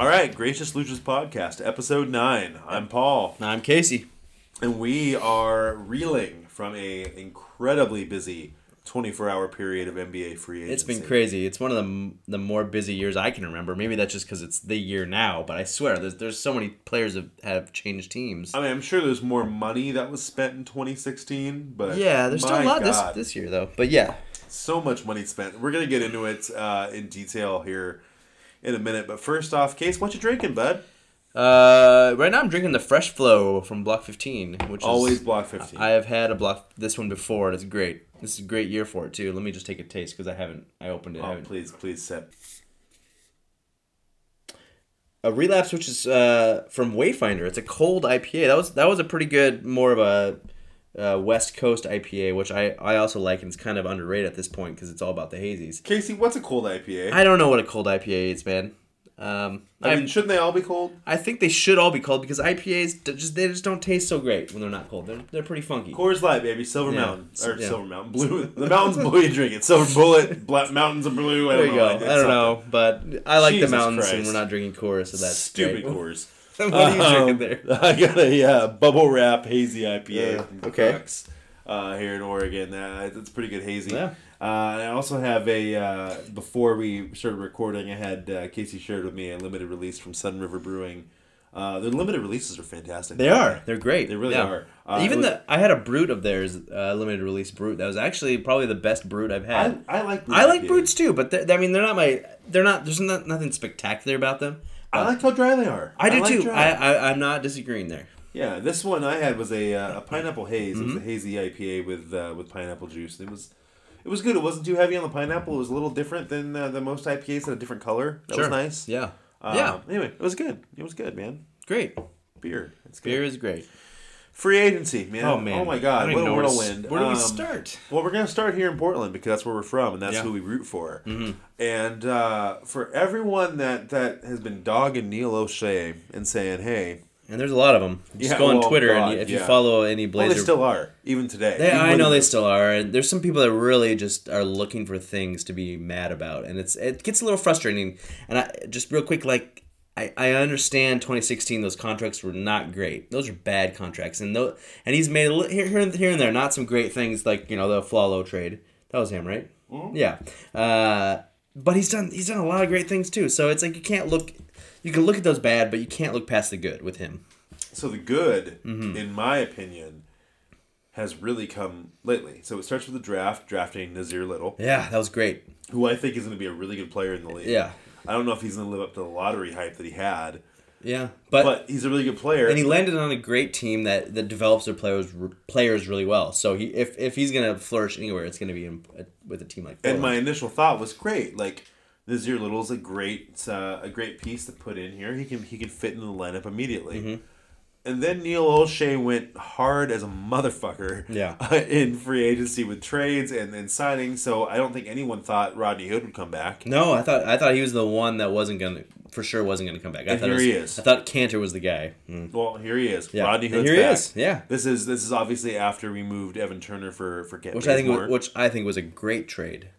All right, Gracious Losers Podcast, episode nine. I'm Paul, I'm Casey. and we are reeling from a incredibly busy 24-hour period of NBA free agency. It's been crazy. It's one of the the more busy years I can remember. Maybe that's just because it's the year now, but I swear there's there's so many players have have changed teams. I mean, I'm sure there's more money that was spent in 2016, but yeah, there's still a lot this this year though. But yeah, so much money spent. We're gonna get into it uh, in detail here in a minute, but first off, Case, what you drinking, bud? uh, right now I'm drinking the Fresh Flow from Block 15, which is Always is Block 15. I have had a block this one before and it's great. This is a great year for it too. Let me just take a taste because I haven't I opened it. Oh, please, please sip. a relapse which is uh, from Wayfinder. It's a cold IPA. That was that was a pretty good, more of a uh, West Coast IPA, which I I also like, and it's kind of underrated at this point because it's all about the hazies. Casey, what's a cold IPA? I don't know what a cold IPA is, man. Um, I I mean, shouldn't they all be cold? I think they should all be cold because IPAs just they just don't taste so great when they're not cold. They're they're pretty funky. Coors Light, baby. Silver Yeah. Mountain. Or Yeah. Silver Mountain. Blue. The mountain's blue, you drink it. Silver Bullet. Black Mountains are blue. I There don't you know. go. I It's don't know, but I like Jesus the mountains, Christ. and we're not drinking Coors, so that's Stupid great. Coors. what are you Um, drinking there? I got a uh, bubble wrap hazy IPA Yeah, from okay. Uh, here in Oregon. Uh, it's pretty good hazy. Yeah. Uh, I also have a uh, before we started recording, I had uh, Casey shared with me a limited release from Sunriver Brewing. Uh, their limited releases are fantastic. They are. They're great. They really Yeah. are. Uh, Even was- the I had a brute of theirs, uh, limited release brute. That was actually probably the best brute I've had. I like. Brewed I, like brutes too, but I mean they're not my. They're not. There's not, nothing spectacular about them. I like how dry they are. I do like too. dry. I, I I'm not disagreeing there. Yeah, this one I had was a, uh, a pineapple haze. It was Mm-hmm. a hazy IPA with uh, with pineapple juice. It was it was good. It wasn't too heavy on the pineapple. It was a little different than uh, the most IPAs had a different color. That was nice. Yeah. Um, yeah. Anyway, it was good. It was good, man. Great. Beer. It's good. Beer is great. Free agency, man. Oh man. Oh my god. What a whirlwind. Where do we Um, start? Well, we're gonna start here in Portland because that's where we're from, and that's Yeah. who we root for. And uh, for everyone that that has been dogging Neil Olshey and saying, "Hey, And there's a lot of them. Just Yeah, go on well, Twitter God, and you, if you follow any well, they still are even today." They, Even I know they still are, and there's some people that really just are looking for things to be mad about, and it's it gets a little frustrating. And I just real quick, like I, I understand 2016 those contracts were not great; those are bad contracts, and though and he's made a li- here here and, here and there not some great things like you know the Flalo trade that was him right? Yeah, uh, but he's done he's done a lot of great things too. So it's like you can't look you can look at those bad, but you can't look past the good with him. So the good, Mm-hmm. in my opinion, has really come lately. So it starts with the draft, drafting Nassir Little, Yeah, that was great. who I think is going to be a really good player in the league. Yeah. I don't know if he's going to live up to the lottery hype that he had, Yeah, but, he's a really good player. and he landed on a great team that, that develops their players players really well. So he if, if he's gonna flourish anywhere, it's gonna be in, with a team like. and my initial thought was great. Like Nassir Little is a great uh, a great piece to put in here. He can he can fit in the lineup immediately. Mm-hmm. And then Neil Olshey went hard as a motherfucker Yeah. in free agency with trades and, and signings. So I don't think anyone thought Rodney Hood would come back. no, I thought I thought he was the one that wasn't gonna for sure wasn't gonna come back. I And thought here was, he is. I thought Kanter was the guy. Mm. Well, here he is. Yeah, Rodney And Hood's here he is. Yeah, This is this is obviously after we moved Evan Turner for for Kent which I think was, which I think was a great trade.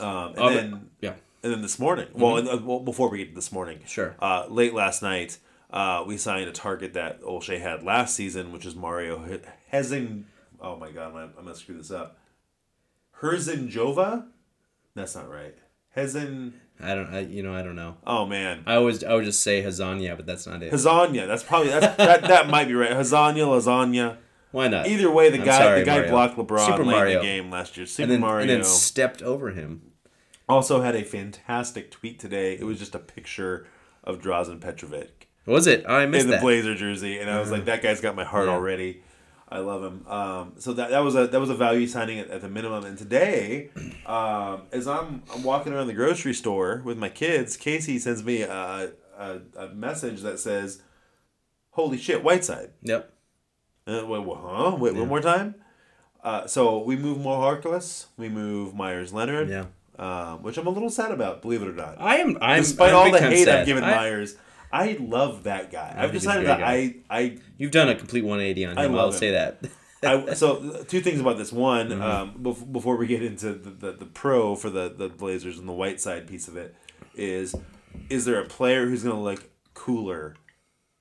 um, and Oh, but- then yeah, and then this morning. Well, and, uh, well, before we get to this morning, Sure. Uh, late last night, uh, we signed a target that Olshey had last season, which is Mario He- Hezin. Oh my god, I'm gonna, I'm gonna screw this up. Herzinjova. That's not right. Hezin. I don't. I, you know, I don't know. Oh man. I always I would just say Hazania, but that's not it. Hazanya. That's probably that's, that. That might be right. Hazanya, lasagna. Why not? Either way, the I'm guy sorry, the guy Mario. blocked LeBron Super late Mario. in the game last year. Super and then Mario and then stepped over him. also had a fantastic tweet today. It was just a picture of Drazen Petrovic Was it? Oh, I missed it. in the that. Blazer jersey, and I was like, that guy's got my heart Yeah. already. I love him. Um, so that that was a that was a value signing at, at the minimum. And today, um, as I'm I'm walking around the grocery store with my kids, Casey sends me a a, a message that says, "Holy shit, Whiteside." Yep. Uh, wait, wha- huh? Wait, one more time. Uh, so we move Mo Harkless, we move Meyers Leonard, Yeah. um, which I'm a little sad about, believe it or not. I am. I'm. Despite I'm all the hate sad. I've given I- Meyers, I love that guy. I've he's a decided that I, I You've done a complete 180 on I him. love I'll him. say that. I, so two things about this. One, Mm-hmm. um, bef- before we get into the, the, the pro for the, the Blazers and the Whiteside piece of it, is is there a player who's going to like cooler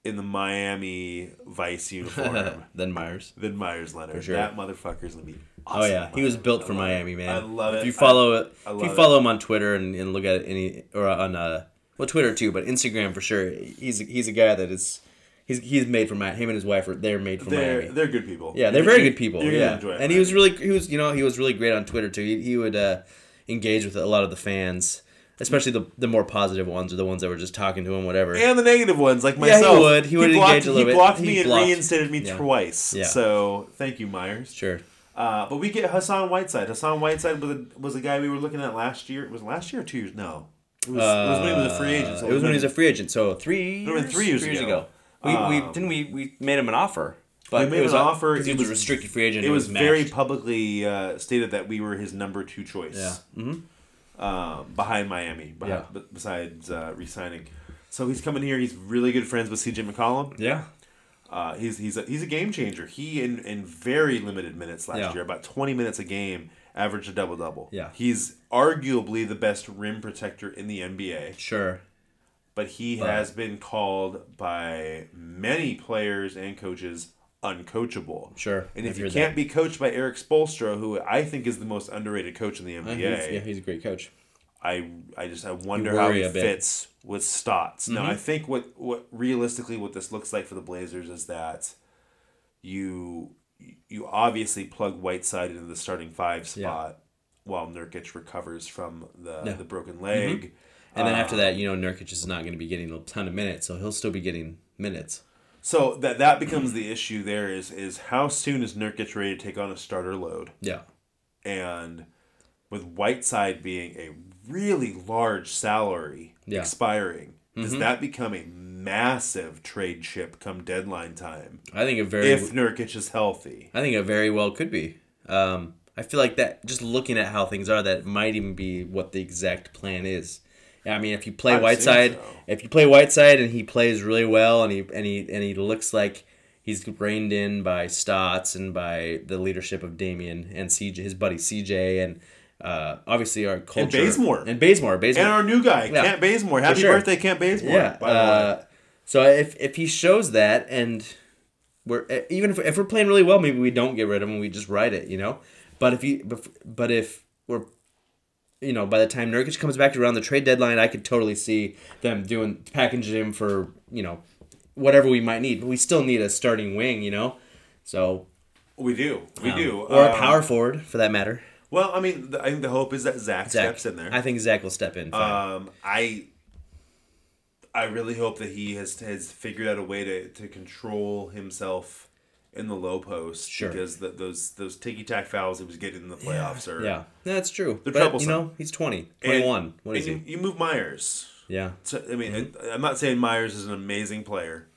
in the Miami Vice uniform than Meyers. than Meyers Leonard. sure. That motherfucker's gonna be. Oh yeah, he was built for I Miami, it. man. I love it. If you follow it, I if love you it. follow him on Twitter and, and look at any or on uh, well Twitter too, but Instagram for sure. He's he's a guy that is he's he's made for Miami. Him and his wife are they're made for They're Miami. they're good people. Yeah, they're You're- very you're- good people. Yeah, and he was really he was you know he was really great on Twitter too. He, he would uh, engage with a lot of the fans, especially the the more positive ones or the ones that were just talking to him, whatever. and the negative ones like myself. Yeah, he would. He would blocked, engage a little bit. he bit. blocked He me and blocked. reinstated me Yeah. twice. Yeah. So thank you, Meyers. Sure. Uh, but we get Hassan Whiteside. Hassan Whiteside was a, was a guy we were looking at last year. Was it last year or two years? No, it was, it was when he was a free agent. so Uh, it was when he was a free agent. So three. It would've been three years ago. We, we Um, didn't we we made him an offer, but we made it was an a- offer. 'cause He It was, a was- restricted free agent. It was very publicly uh, stated that we were his number two choice. Yeah. Mm-hmm. um, behind Miami, behind, Yeah. b- besides uh, resigning. So he's coming here. He's really good friends with CJ McCollum. Yeah. Uh, he's he's a, he's a game changer. He in, in very limited minutes last Yeah. year, about twenty minutes a game, averaged a double double. Yeah. he's arguably the best rim protector in the NBA, Sure. but he But- has been called by many players and coaches uncoachable. Sure. And if I've you can't be coached by Erik Spoelstra, who I think is the most underrated coach in the. NBA, Uh, he's, yeah, he's a great coach. I I just I wonder how he fits with Stotts. Now Mm-hmm. I think what what realistically what this looks like for the Blazers is that you you obviously plug Whiteside into the starting five spot while Nurkic recovers from the Yeah. Mm-hmm. the broken leg. And then Uh, after that, you know, Nurkic is not going to be getting a ton of minutes, so he'll still be getting minutes. So that that becomes the issue. There is is how soon is Nurkic ready to take on a starter load? Yeah. and with Whiteside being a really large salary Yeah. expiring, does Mm-hmm. that become a massive trade chip come deadline time I think it very if Nurkic is healthy? I think it very well could be. Um, I feel like that just looking at how things are, that might even be what the exact plan is. I mean, if you play I've Whiteside, so. if you play Whiteside and he plays really well, and he and he and he looks like he's reined in by Stotts and by the leadership of Damian and CJ, his buddy CJ, and uh, obviously our culture and Bazemore. and Bazemore, Bazemore, And our new guy, Yeah. Kent Bazemore. Happy sure. birthday, Kent Bazemore. yeah. by the way. Uh, so if if he shows that, and we're even if, if we're playing really well, maybe we don't get rid of him. We just ride it, you know. But if you but, but if we're you know, by the time Nurkic comes back around the trade deadline, I could totally see them doing packaging him for you know whatever we might need. But we still need a starting wing, you know. So we do, we um, do, or a Um, power forward for that matter. Well, I mean, I think the hope is that Zach, Zach, steps in there. I think Zach will step in. Um, I I really hope that he has has figured out a way to, to control himself in the low post Sure. because the, those those ticky tack fouls he was getting in the playoffs are yeah, that's true. They're but troublesome. you know, he's 20, and- 21. what is and he? you, move Meyers. Yeah. So, I mean, Mm-hmm. I'm not saying Meyers is an amazing player,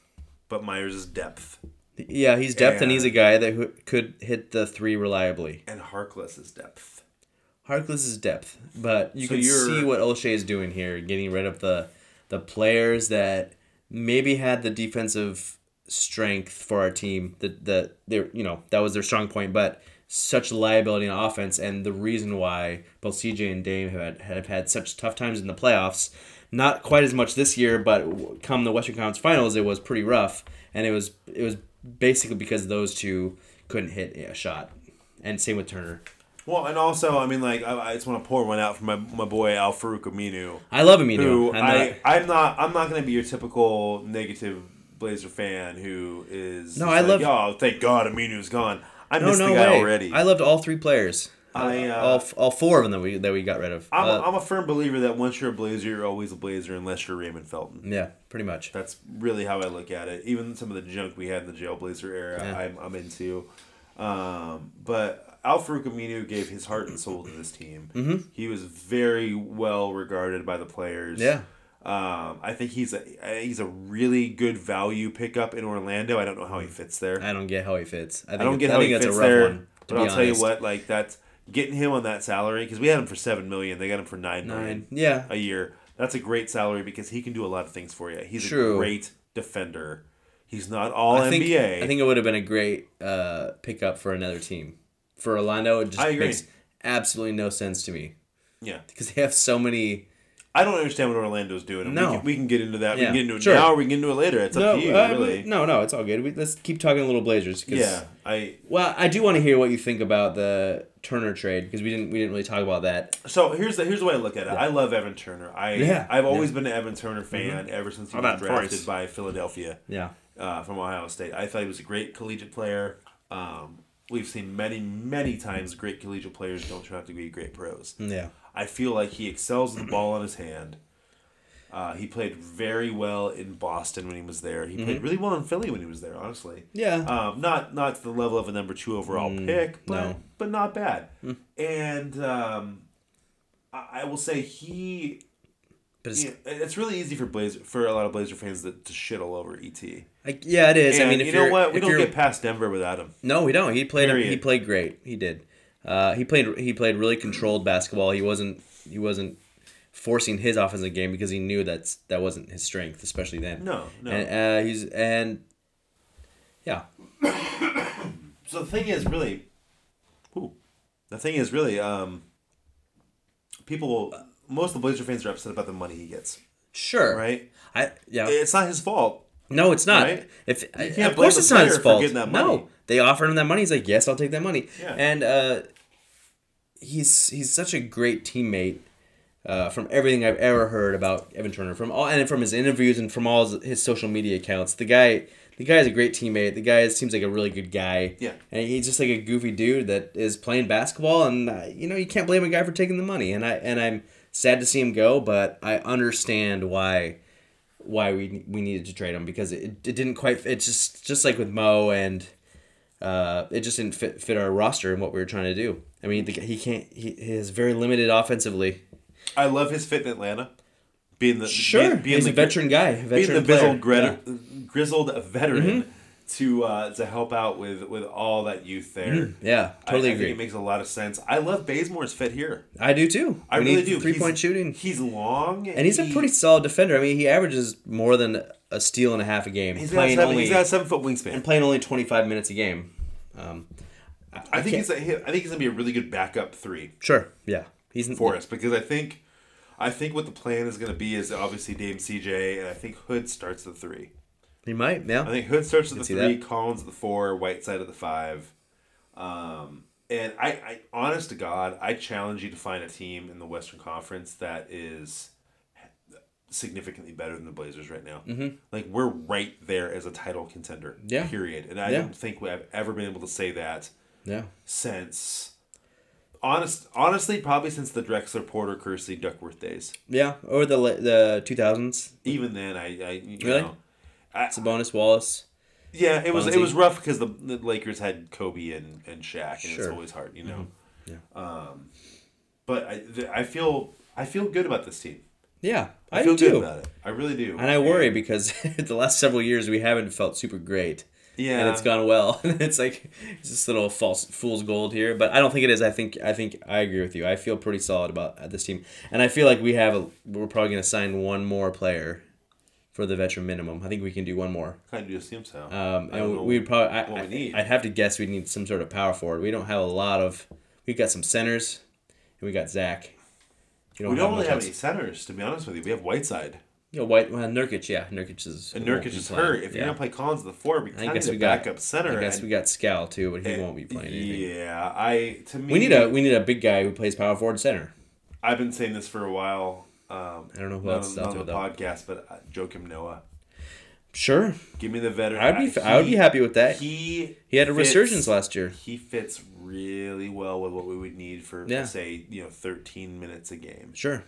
but Meyers is depth, Yeah, he's depth, and, And- he's a guy that who- could hit the three reliably. and Harkless is depth. Harkless is depth, but you So can see what Olshey is doing here, getting rid of the the players that maybe had the defensive strength for our team. That that they you know that was their strong point, but such liability on offense, and the reason why both CJ and Dame have had, have had such tough times in the playoffs. Not quite as much this year, but come the Western Conference Finals, it was pretty rough, and it was it was basically because those two couldn't hit a shot, and same with Turner. Well, and also, I mean, like, I, I just want to pour one out for my, my boy Al Farouk Aminu. I love you who know. I, I'm not I'm not gonna be your typical negative Blazer fan who is No, I like, love- oh thank God Aminu's gone. I No, missed no the guy way. already. I loved all three players. I, uh, all, all four of them that we that we got rid of. I'm, Uh, a, I'm a firm believer that once you're a Blazer, you're always a Blazer unless you're Raymond Felton. yeah, pretty much. That's really how I look at it. Even some of the junk we had in the Jail Blazer era, Yeah. I'm, I'm into. Um, but Al Aminu gave his heart and soul to this team. Mm-hmm. He was very well regarded by the players. Yeah. Um, I think he's a I he's a really good value pickup in Orlando. I don't know how he fits there. I don't get how he fits. I, think I don't get I how think he that's fits a rough there. one. But I'll be tell you what, like that's getting him on that salary because we had him for seven million. They got him for nine million Nine. Yeah. a year. That's a great salary because he can do a lot of things for you. He's True. a great defender. He's not all I think NBA. I think it would have been a great uh, pickup for another team. For Orlando, it just I agree. makes absolutely no sense to me yeah. because they have so many I don't understand what Orlando's doing. No. we can, we can get into that. We can get into it sure. now, or we can get into it later. It's up no, to you, uh, really. no, no, it's all good. We, let's keep talking a little Blazers. 'cause- Yeah, I. Well, I do want to hear what you think about the Turner trade because we didn't we didn't really talk about that. So here's the here's the way I look at it. I love Evan Turner. I Yeah. I've always been an Evan Turner fan ever since he How was drafted Forrest? by Philadelphia. Yeah. uh, from Ohio State. I thought he was a great collegiate player. Um, we've seen many, many times great collegiate players don't turn out to be great pros. Yeah. I feel like he excels with the ball in his hand. Uh, he played very well in Boston when he was there. He played really well in Philly when he was there. Honestly, Yeah. um, not not to the level of a number two overall pick, but no. but not bad. And um, I, I will say he. But it's, Yeah, it's really easy for Blazer for a lot of Blazer fans that to shit all over ET. like, yeah, it is. And I mean, if you know what? We don't get past Denver without him. No, we don't. He played. He played great. He did. Uh, he played. He played really controlled basketball. He wasn't. He wasn't forcing his offensive game because he knew that's that wasn't his strength, especially then. No, no. And uh, he's and yeah, so the thing is, really, ooh, the thing is, really, um, people, most of the Blazer fans are upset about the money he gets. sure. Right? I yeah. It's not his fault. No, it's not. Right? If of course it's not his fault. getting that money. No, they offered him that money. He's like, yes, I'll take that money. Yeah. And uh, he's he's such a great teammate. Uh, from everything I've ever heard about Evan Turner, from all and from his interviews and from all his, his social media accounts, the guy, the guy is a great teammate. The guy seems like a really good guy. Yeah. and he's just like a goofy dude that is playing basketball, and uh, you know you can't blame a guy for taking the money. And I and I'm sad to see him go, but I understand why why we we needed to trade him because it, it didn't quite it's just just like with Mo and uh, it just didn't fit fit our roster and what we were trying to do. I mean, the, he can't he, he is very limited offensively. I love his fit in Atlanta. Being the Sure, being, being he's the, a veteran guy, a being the player. grizzled, Yeah. Mm-hmm. grizzled veteran to uh, to help out with with all that youth there. Yeah, totally I, agree. think it makes a lot of sense. I love Bazemore's fit here. I do too. I We really do. Three He's- point shooting, He's long, and he's a pretty solid defender. I mean, he averages more than a steal and a half a game. He's got, playing seven, only he's got a seven foot wingspan. and playing only twenty five minutes a game. Um, I think he's a, I think he's gonna be a really good backup three sure, yeah, he's in for us because I think I think what the plan is gonna be is obviously Dame CJ and I think Hood starts the three. He might, yeah. I think Hood starts at the three, that. Collins at the four, Whiteside at the five. Um, and I, I, honest to God, I challenge you to find a team in the Western Conference that is significantly better than the Blazers right now. Mm-hmm. Like we're right there as a title contender. Yeah. Period. And I Yeah. don't think we have ever been able to say that yeah. since honest honestly probably since the Drexler Porter Kersey Duckworth days. Yeah, or the the two thousands. Even then, I, I you Really? know, Sabonis, Wallace. yeah, it was it was rough because the, the Lakers had Kobe and and Shaq, and it's Sure. Mm-hmm. always hard, you know. Yeah. Um, but I th- I feel I feel good about this team. Yeah, I, I, feel do good about it. I really do. And I worry because the last several years we haven't felt super great. Yeah. And it's gone well. it's like it's this little false fool's gold here, but I don't think it is. I think I think I agree with you. I feel pretty solid about this team, and I feel like we have a, we're probably going to sign one more player for the veteran minimum. I think we can do one more. kind of assume so. Um, don't and we'd probably I, we I, need. I'd have to guess we'd need some sort of power forward. We don't have a lot of. We've got some centers, and we got Zach. You we don't really have else. any centers, to be honest with you. We have Whiteside. You know, White well, Nurkic, yeah, Nurkic is And Nurkic is playing. hurt. If yeah. you're gonna play Collins at the four, we kind of guess need we a got backup center. I guess and- we got Skal too, but he and- won't be playing anything. Yeah, I to me We need a we need a big guy who plays power forward center. I've been saying this for a while. Um, I don't know who not else is on, out not there, on the though. podcast, but uh, Joakim Noah. Sure, Give me the veteran. I'd be Uh, I would be happy with that. He He had a fits- resurgence last year. He fits really well with what we would need for Yeah. say you know 13 minutes a game. Sure,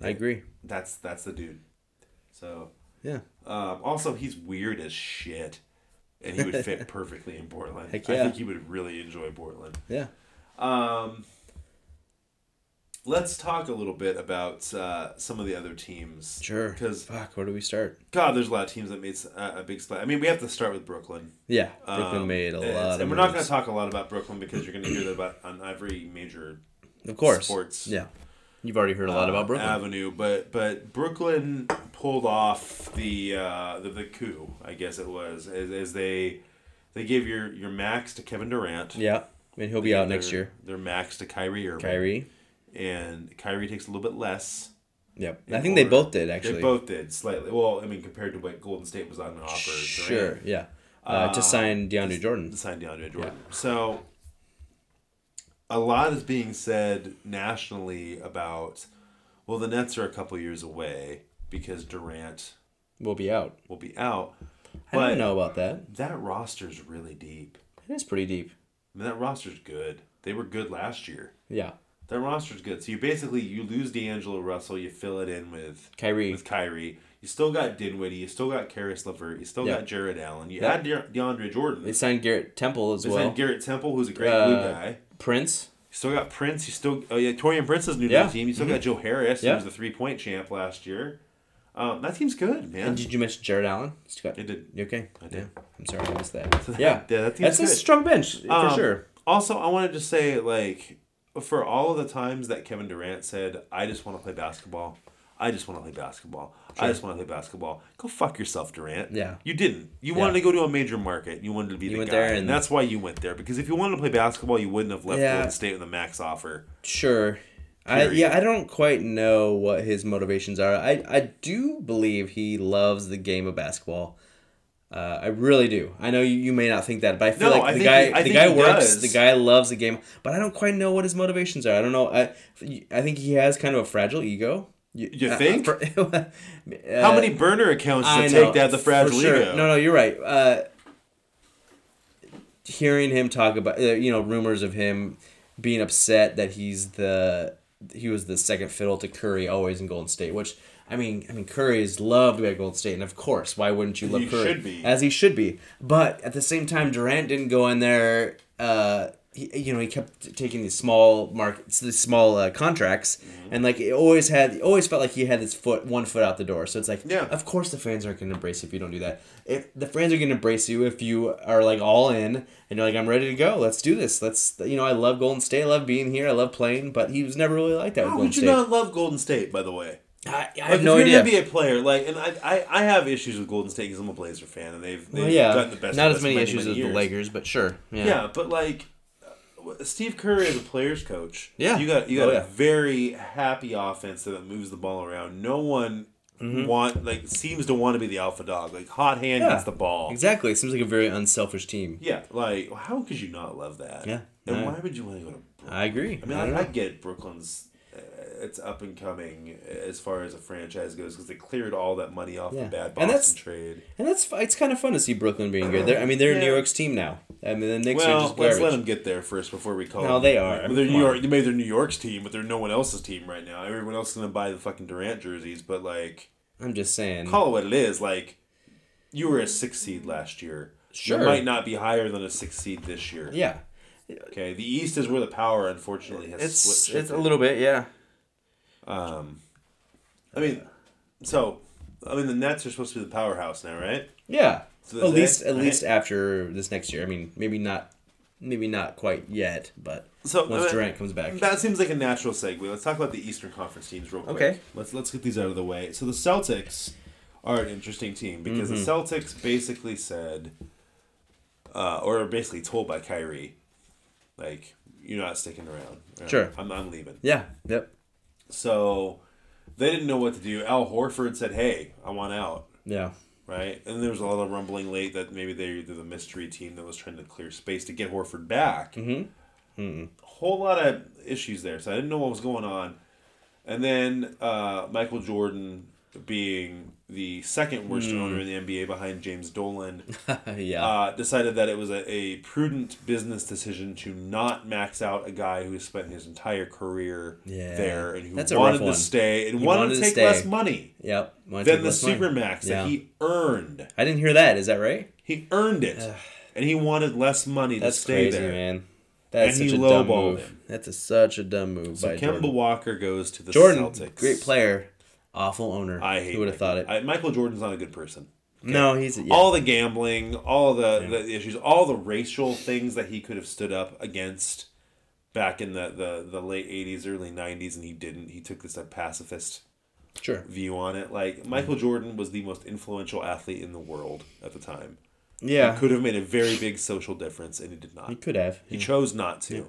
I agree. That's that's the dude. So Yeah, um, also he's weird as shit, and he would fit perfectly in Portland. Heck I think he would really enjoy Portland. yeah. Um, let's talk a little bit about uh, some of the other teams. Sure. Because Fuck, where do we start? God, there's a lot of teams that made a big splash. I mean, we have to start with Brooklyn. Yeah, Brooklyn Um, made a it's- lot of. and we're not going to talk a lot about Brooklyn because you're going to hear that about on every major of course. sports Yeah, you've already heard a lot uh, about Brooklyn. avenue. But but Brooklyn pulled off the uh, the, the coup, I guess it was, as, as they they gave your your max to Kevin Durant. yeah, and he'll be out next year. Their max to Kyrie Irving. Kyrie. And Kyrie takes a little bit less. Yep. I think they both did actually. They both did slightly. Well, I mean, compared to what Golden State was on offer. Sure. Durant Yeah. Uh, to Uh, sign DeAndre Jordan. to sign DeAndre Jordan. So a lot is being said nationally about well, the Nets are a couple years away because Durant Will be out. will be out. I But don't know about that. that roster's really deep. It is pretty deep. I mean, that roster's good. They were good last year. Yeah. That roster's good. So you basically you lose D'Angelo Russell, you fill it in with Kyrie. with Kyrie. You still got Dinwiddie. You still got Caris LeVert. You still Yeah. got Jarrett Allen. You Yeah. had De- DeAndre Jordan. They signed Garrett Temple as They well. They signed Garrett Temple, who's a great Uh, glue guy. You Prince. still got Prince. You still oh yeah, Taurean Prince is new Yeah. to the team. You still got Joe Harris, who Yeah. was the three point champ last year. Um, that team's good, man. And did you mention Jarrett Allen? Still got- It did. You okay? I did. Yeah. I'm sorry, I missed that. Yeah. yeah, that team's That's a strong bench for Um, sure. Also, I wanted to say like for all of the times that Kevin Durant said, "I just want to play basketball." I just want to play basketball. I just want to play basketball. Go fuck yourself, Durant. Yeah. You didn't. You Yeah. wanted to go to a major market. You wanted to be You the went guy, there and, and- that's why you went there. Because if you wanted to play basketball, you wouldn't have left Yeah. Golden State with a max offer. Sure. I, yeah, I don't quite know what his motivations are. I, I do believe he loves the game of basketball. Uh, I really do. I know you, you may not think that, but I feel No, like I the guy he- I the guy works. does. The guy loves the game, but I don't quite know what his motivations are. I don't know. I I think he has kind of a fragile ego. You, You uh, think? for- How uh, many burner accounts does know, take that have the fragile sure. ego? No, no, you're right. Uh, hearing him talk about, uh, you know, rumors of him being upset that he's the he was the second fiddle to Curry always in Golden State, which I mean, I mean Curry is loved by Golden State, and of course, why wouldn't you love He Curry? should be. as he should be. But at the same time, Durant didn't go in there. Uh, he, you know, he kept taking these small markets, these small uh, contracts, Mm-hmm. and like it always had, it always felt like he had his foot, one foot out the door. So it's like, Yeah. of course the fans aren't going to embrace you if you don't do that. If the fans are going to embrace you if you are like all in and you're like, I'm ready to go. Let's do this. Let's, you know, I love Golden State. I love being here. I love playing. But he was never really like that How would you State. not love Golden State, by the way? I, I have no you're idea. an NBA player, like, and I, I, I have issues with Golden State because I'm a Blazer fan, and they've, they've well, yeah, gotten the best. not as us many issues many as the. Lakers, but sure. Yeah. Yeah, but like uh, Steve Curry is a player's coach. Yeah. you got you got Oh, a yeah. very happy offense that moves the ball around. No one want like seems to want to be the alpha dog. Like hot hand Mm-hmm. Yeah. gets the ball. Exactly. It seems like a very unselfish team. Yeah, like how could you not love that? Yeah. and Yeah. why would you want to go to? Brooklyn? I agree. I mean, I I, I, get Brooklyn's. It's up and coming as far as a franchise goes because they cleared all that money off Yeah. the bad And that's- trade. And that's it's kind of fun to see Brooklyn being good. They're, I mean, they're New York's team now. I mean, the Knicks are Well, just let's let them get there first before we call. No, them- they are. I mean, they're New. York. They made their New York's team, but they're no one else's team right now. Everyone else is gonna buy the fucking Durant jerseys, but like, I'm just saying. call it what it is. Like, you were a six seed last year. Sure. You might not be higher than a six seed this year. yeah, Okay. The East is where the power, unfortunately, has it's switched. it's a little bit. Yeah. Um, I mean, so I mean, the Nets are supposed to be the powerhouse now, right? Yeah. So at least at right? least after this next year. I mean, maybe not. Maybe not quite yet, but So once I mean, Durant comes back. That seems like a natural segue. Let's talk about the Eastern Conference teams real quick. Okay. Let's let's get these out of the way. So the Celtics are an interesting team because Mm-hmm. the Celtics basically said, uh, or basically told by Kyrie, like you're not sticking around. Uh, Sure. I'm I'm leaving. Yeah. Yep. So they didn't know what to do. Al Horford said, "Hey, I want out." Yeah. Right, and there was a lot of rumbling late that maybe they're the mystery team that was trying to clear space to get Horford back. Mm-hmm. whole lot of issues there, so I didn't know what was going on. And then uh, Michael Jordan, being the second worst Hmm. owner in the NBA behind James Dolan, yeah. uh, decided that it was a, a prudent business decision to not max out a guy who spent his entire career Yeah. there and who That's wanted to stay and wanted, wanted to take stay. less money yep. Than the supermax Yeah. that he earned. I didn't hear that. Is that right? He earned it, and he wanted less money That's to stay crazy, there. man. That's And such he a dumb move. him. That's a, such a dumb move So by Kemba Jordan. Walker goes to the Jordan, Celtics. great player, awful owner. I hate. Who would have thought it? I, Michael Jordan's not a good person. No, he's yeah. All the gambling, all the, the issues, all the racial things that he could have stood up against back in the, the, the late '80s, early '90s, and he didn't. He took this a pacifist sure. view on it. Like Michael Jordan was the most influential athlete in the world at the time. Yeah, He could have made a very big social difference, and he did not. he could have. He chose not to.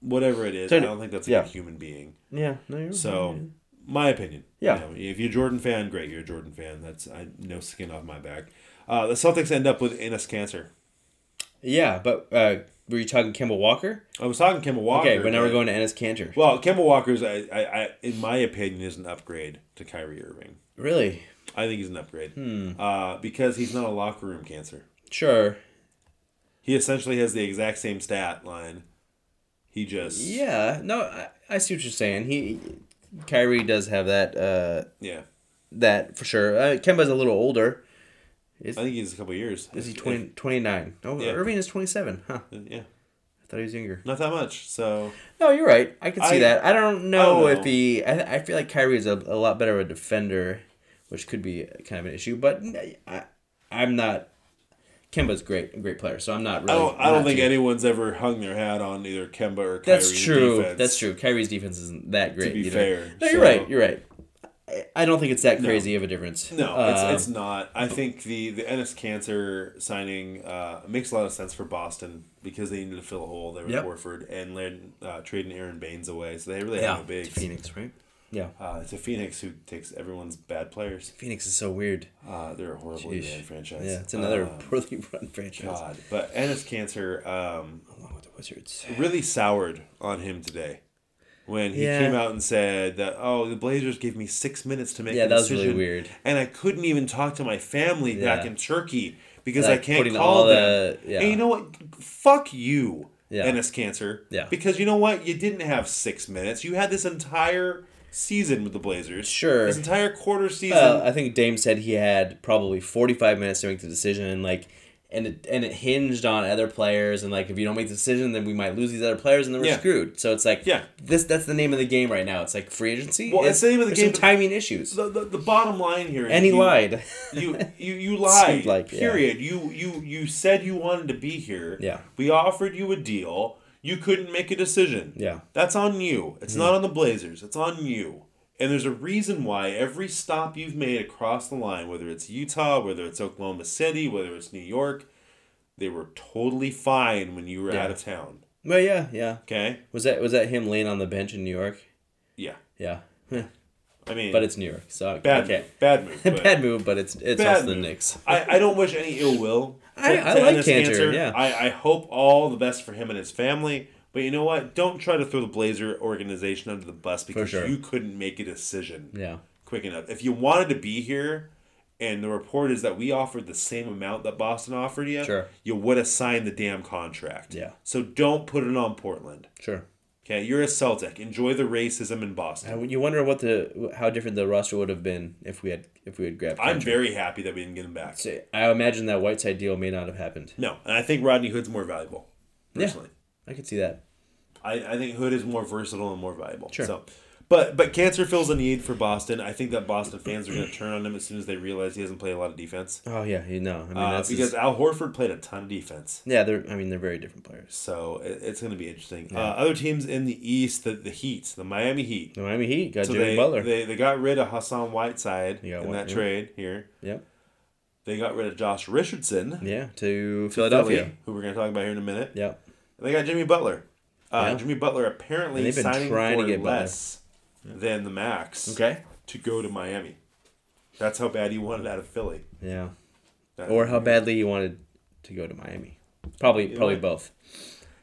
Whatever it is, Turn I don't think that's a yeah. good human being. Yeah, no, you're So My opinion. Yeah. You know, if you're a Jordan fan, great. You're a Jordan fan. That's I no skin off my back. Uh, the Celtics end up with Enes Kanter. Yeah, but uh, were you talking Kemba Walker? I was talking Kemba Walker. Okay, but now we're going to Enes Kanter. Well, Kemba Walker's, I, I, I, in my opinion, is an upgrade to Kyrie Irving. Really? I think he's an upgrade Hmm. uh, because he's not a locker room cancer. Sure. He essentially has the exact same stat line. He just Yeah. No, I, I see what you're saying. He, Kyrie does have that. Uh, yeah. that for sure. Uh, Kemba's a little older. I think he's a couple years. Is he 20, 29? Oh, Yeah. Irving is 27. Huh. Yeah, I thought he was younger. not that much. So No, you're right. I can see I- that. I don't know know. if he. I, I feel like Kyrie is a, a lot better of a defender, which could be kind of an issue. But I, I'm not. Kemba's great, a great player. So I'm not really. I don't. I don't think too- anyone's ever hung their hat on either Kemba or Kyrie. That's true. Defense. That's true. Kyrie's defense isn't that great. To be either. fair, no, you're so- right. You're right. I, don't think it's that crazy of a difference. No, Uh, it's, it's not. I think the the Enes Kanter signing uh, makes a lot of sense for Boston because they needed to fill a hole there with Yep. Horford and then uh, trading Aron Baynes away. So they really yeah. have no bigs. Phoenix, right? Yeah. Uh, it's a Phoenix who takes everyone's bad players. Phoenix is so weird. Uh, they're a horribly Sheesh. ran franchise. Yeah, it's another Um, poorly run franchise. God, but Enes Kanter um, Along with the Wizards. really soured on him today when he Yeah. came out and said that oh the Blazers gave me six minutes to make Yeah, a that was really decision, weird. and I couldn't even talk to my family back in Turkey because Like I can't call all them. the- yeah. And you know what? Fuck you, Yeah. Enes Kanter. Yeah. Because you know what? You didn't have six minutes. You had this entire season with the Blazers. Sure. This entire quarter uh, season. Well, I think Dame said he had probably 45 minutes to make the decision, and like, and it and it hinged on other players, and like if you don't make the decision, then we might lose these other players, and then we're Yeah. screwed. So it's like, Yeah. this that's the name of the game right now. It's like free agency. Well, it's the name of the game, Some timing issues, the, the, the bottom line here is and he you- lied. you you you lied. Like, yeah. period. You you you said you wanted to be here. Yeah. We offered you a deal. You couldn't make a decision. Yeah. Mm-hmm. That's on you. It's not on the Blazers. It's on you. And there's a reason why every stop you've made across the line, whether it's Utah, whether it's Oklahoma City, whether it's New York, they were totally fine when you were Yeah. out of town. Well, yeah, yeah. Okay? Was that was that him laying on the bench in New York? Yeah. Yeah, I mean, but it's New York, so bad, okay. move, bad move. but- Bad move, but it's it's also the. Knicks. I, I don't wish any ill will. I- I like Kanter, yeah. I, I hope all the best for him and his family. But you know what? Don't try to throw the Blazer organization under the bus because sure. you couldn't make a decision Yeah, quick enough. If you wanted to be here, and the report is that we offered the same amount that Boston offered you, Sure. you would have signed the damn contract. Yeah. So don't put it on Portland. sure. Okay, you're a Celtic. Enjoy the racism in Boston. And you wonder what the how different the roster would have been if we had if we had grabbed. I'm very happy that we didn't get him back. So, I imagine that Whiteside deal may not have happened. No, and I think Rodney Hood's more valuable. Personally. I could see that. I, I think Hood is more versatile and more valuable. Sure. So, but but Kanter fills a need for Boston. I think that Boston fans are going to turn on him as soon as they realize he hasn't played a lot of defense. Oh yeah, you know. I mean, Uh, because his- Al Horford played a ton of defense. yeah, they're. I mean, they're very different players. So it, it's going to be interesting. Uh, other teams in the East, the, the Heat, the Miami Heat. The Miami Heat got So Jimmy they, Butler. they they got rid of Hassan Whiteside in one, that yeah. trade here. yep. They got rid of Josh Richardson, Yeah, to Philadelphia. Philly, who we're going to talk about here in a minute. Yep. And they got Jimmy Butler. Uh, Yeah. Jimmy Butler apparently And they've been signing trying for to get Butler. Than the max. Okay. to go to Miami. That's how bad he wanted out of Philly. Yeah. That- Or how badly he wanted to go to Miami. Probably, probably way. both.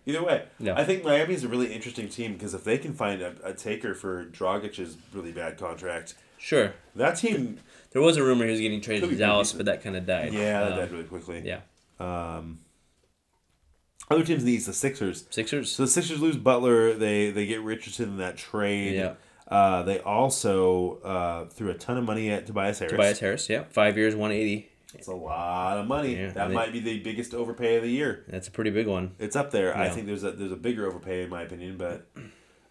Either way, Yeah. I think Miami's a really interesting team because if they can find a, a taker for Dragic's really bad contract, Sure. that team, There was a rumor he was getting traded to Dallas, but that kind of died. yeah, that Um, died really quickly. Yeah. Um, other teams in the East, the Sixers. Sixers. So the Sixers lose Butler. They they get Richardson in that trade. Yeah. Uh, they also uh, threw a ton of money at Tobias Harris. Tobias Harris. Yeah. Five years, one eighty. It's a lot of money. Yeah, that they- might be the biggest overpay of the year. That's a pretty big one. It's up there. I think there's a there's a bigger overpay in my opinion, but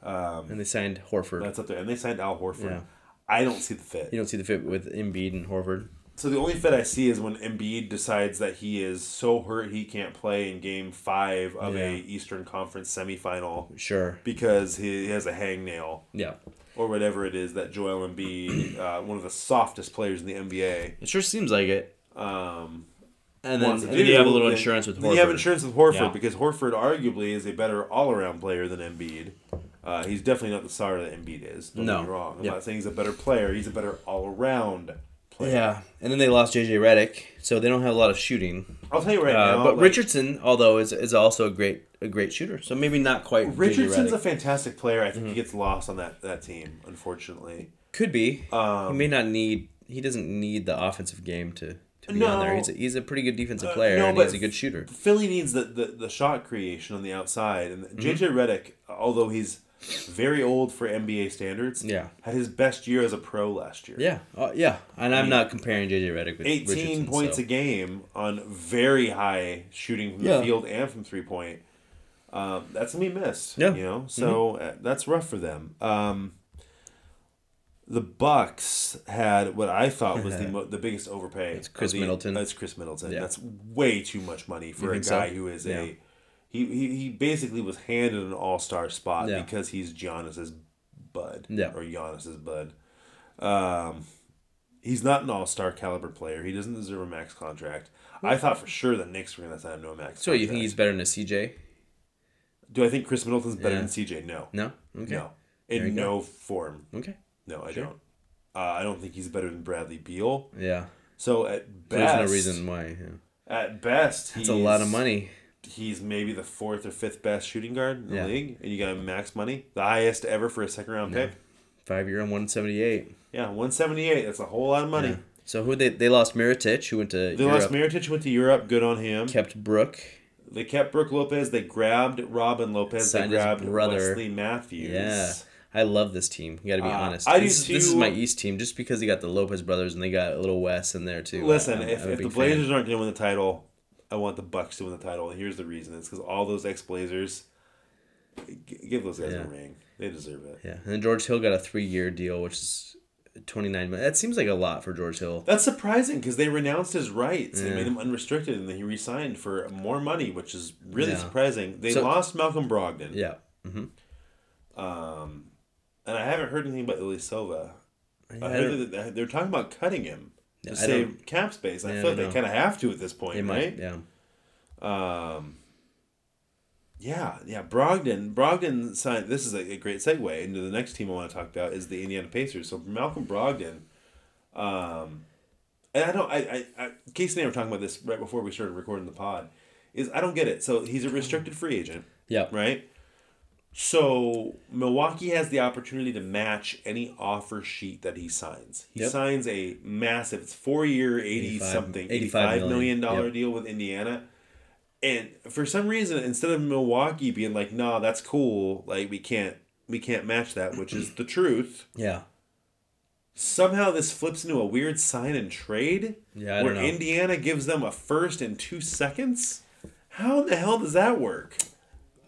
um, And they signed Horford. that's up there. And they signed Al Horford. Yeah. I don't see the fit. You don't see the fit with Embiid and Horford. So the only fit I see is when Embiid decides that he is so hurt he can't play in Game Five of a Eastern Conference semifinal Sure. because he has a hangnail Yeah. Or whatever it is that Joel Embiid, uh, one of the softest players in the NBA, It sure seems like it. um, And then, wants and to then you have a little Then- insurance with then Horford. You have insurance with Horford Yeah. because Horford arguably is a better all around player than Embiid. Uh, he's definitely not the star that Embiid is. Don't No. get me wrong. I'm Yep. not saying he's a better player. He's a better all around player. Yeah, and then they lost JJ Redick, so they don't have a lot of shooting. I'll tell you right Uh, now. but like, Richardson, although is is also a great a great shooter, so maybe not quite. Richardson's a fantastic player. I think Mm-hmm. he gets lost on that, that team, unfortunately. could be. Um, he may not need. He doesn't need the offensive game to, to be No. on there. He's a, he's a pretty good defensive Uh, player, no, and he's a good shooter. Philly needs the, the, the shot creation on the outside. And Mm-hmm. JJ Redick, although he's very old for NBA standards, Yeah. had his best year as a pro last year. Yeah, uh, yeah, and I'm not comparing JJ Redick with 18 Richardson, points so. a game on very high shooting from Yeah. the field and from three point. Um, that's gonna be missed. Yeah. Mm-hmm. you know, so uh, that's rough for them. Um, the Bucks had what I thought was the mo- the biggest overpay. It's Khris Middleton. That's Khris Middleton. Yeah. That's way too much money for a think so? guy who is Yeah. a. He, he, he basically was handed an all star spot Yeah. because he's Giannis's bud Yeah. or Giannis's bud. Um, he's not an all star caliber player. He doesn't deserve a max contract. I thought for sure the Knicks were going to sign him to a max. So you think he's better than a CJ? Do I think Khris Middleton's better Yeah. than CJ? No, No. Okay. no, in go. no form. Okay. No, I Sure. don't. Uh, I don't think he's better than Bradley Beal. Yeah. So at best, There's no reason why. Yeah. At best, It's a lot of money. He's maybe the fourth or fifth best shooting guard in the Yeah. league, and you got him max money, the highest ever for a second round pick. Five year on one seventy eight. Yeah, one seventy eight. That's a whole lot of money. Yeah. So who they they lost Mirotic, who went to They Europe, lost Mirotic, went to Europe. Good on him. kept Brook. They kept Brook Lopez. They grabbed Robin Lopez. Signed they grabbed brother. Wesley Matthews. Yeah. I love this team. You got to be Uh, honest. I do this, is- This is my East team, just because you got the Lopez brothers and they got a little Wes in there too. Listen, I'm- if, if the fan. Blazers aren't going to win the title, I want the Bucks to win the title. And here's the reason: it's because all those ex Blazers give those guys Yeah. a ring. They deserve it. yeah, and then George Hill got a three year deal, which is twenty nine million. That seems like a lot for George Hill. That's surprising because they renounced his rights and Yeah. made him unrestricted, and then he resigned for more money, which is really Yeah. surprising. They So- lost Malcolm Brogdon. Yeah. hmm Um, and I haven't heard anything about Ilyasova. I I heard that they're talking about cutting him to I save cap space. I Yeah, I feel like they kind of have to at this point, They right? might. Yeah. Um, yeah, yeah. Brogdon, Brogdon signed. This is a, a great segue into the next team I want to talk about is the Indiana Pacers. So Malcolm Brogdon, um, and I don't. I, I, I Casey and I were talking about this right before we started recording the pod. Is I don't get it. So he's a restricted free agent, Yeah. right? So Milwaukee has the opportunity to match any offer sheet that he signs. He Yep. signs a massive, it's four year, eighty 85 something, eighty five million. dollar Yep. deal with Indiana. And for some reason, instead of Milwaukee being like, "No, that's cool," like we can't, we can't match that, which is the truth. Yeah. Somehow this flips into a weird sign and trade, Yeah. I where. Indiana gives them a first in two seconds. How in the hell does that work?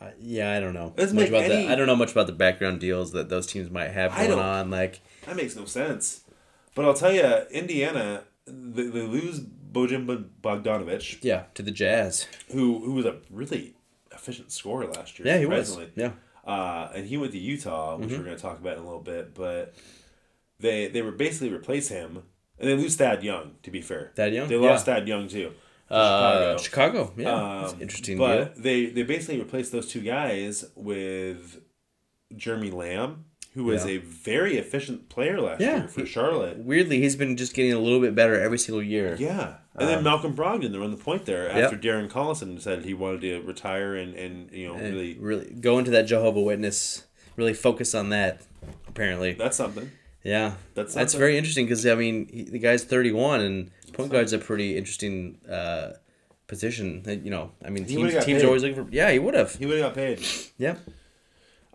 Uh, yeah, I don't know Doesn't much about any- the. I don't know much about the background deals that those teams might have going on. Like, That makes no sense. But I'll tell you, Indiana, they, they lose Bojan Bogdanovich, yeah, to the Jazz. who who was a really efficient scorer last year. Yeah, he was. Yeah. Uh, and he went to Utah, which Mm-hmm. we're going to talk about in a little bit. But they they were basically replace him, and they lose Thad Young. To be fair, Thad Young? They lost Yeah. Thad Young too. Uh, Chicago. Yeah. That's Um, interesting but deal. they they basically replaced those two guys with Jeremy Lamb, who was Yeah. a very efficient player last Yeah, year for Charlotte. Weirdly, he's been just getting a little bit better every single year. Yeah, and then Malcolm Brogdon to run the point there Um, Yep. after Darren Collison decided he wanted to retire and, and you know And really really go into that Jehovah Witness. Really focus on that. Apparently, that's something. Yeah, That's that's something. very interesting because I mean he, the guy's thirty one and point guard's a pretty interesting uh, position. That, You know, I mean teams teams paid. are always looking for. Yeah, he would have. He would have got paid. Yeah,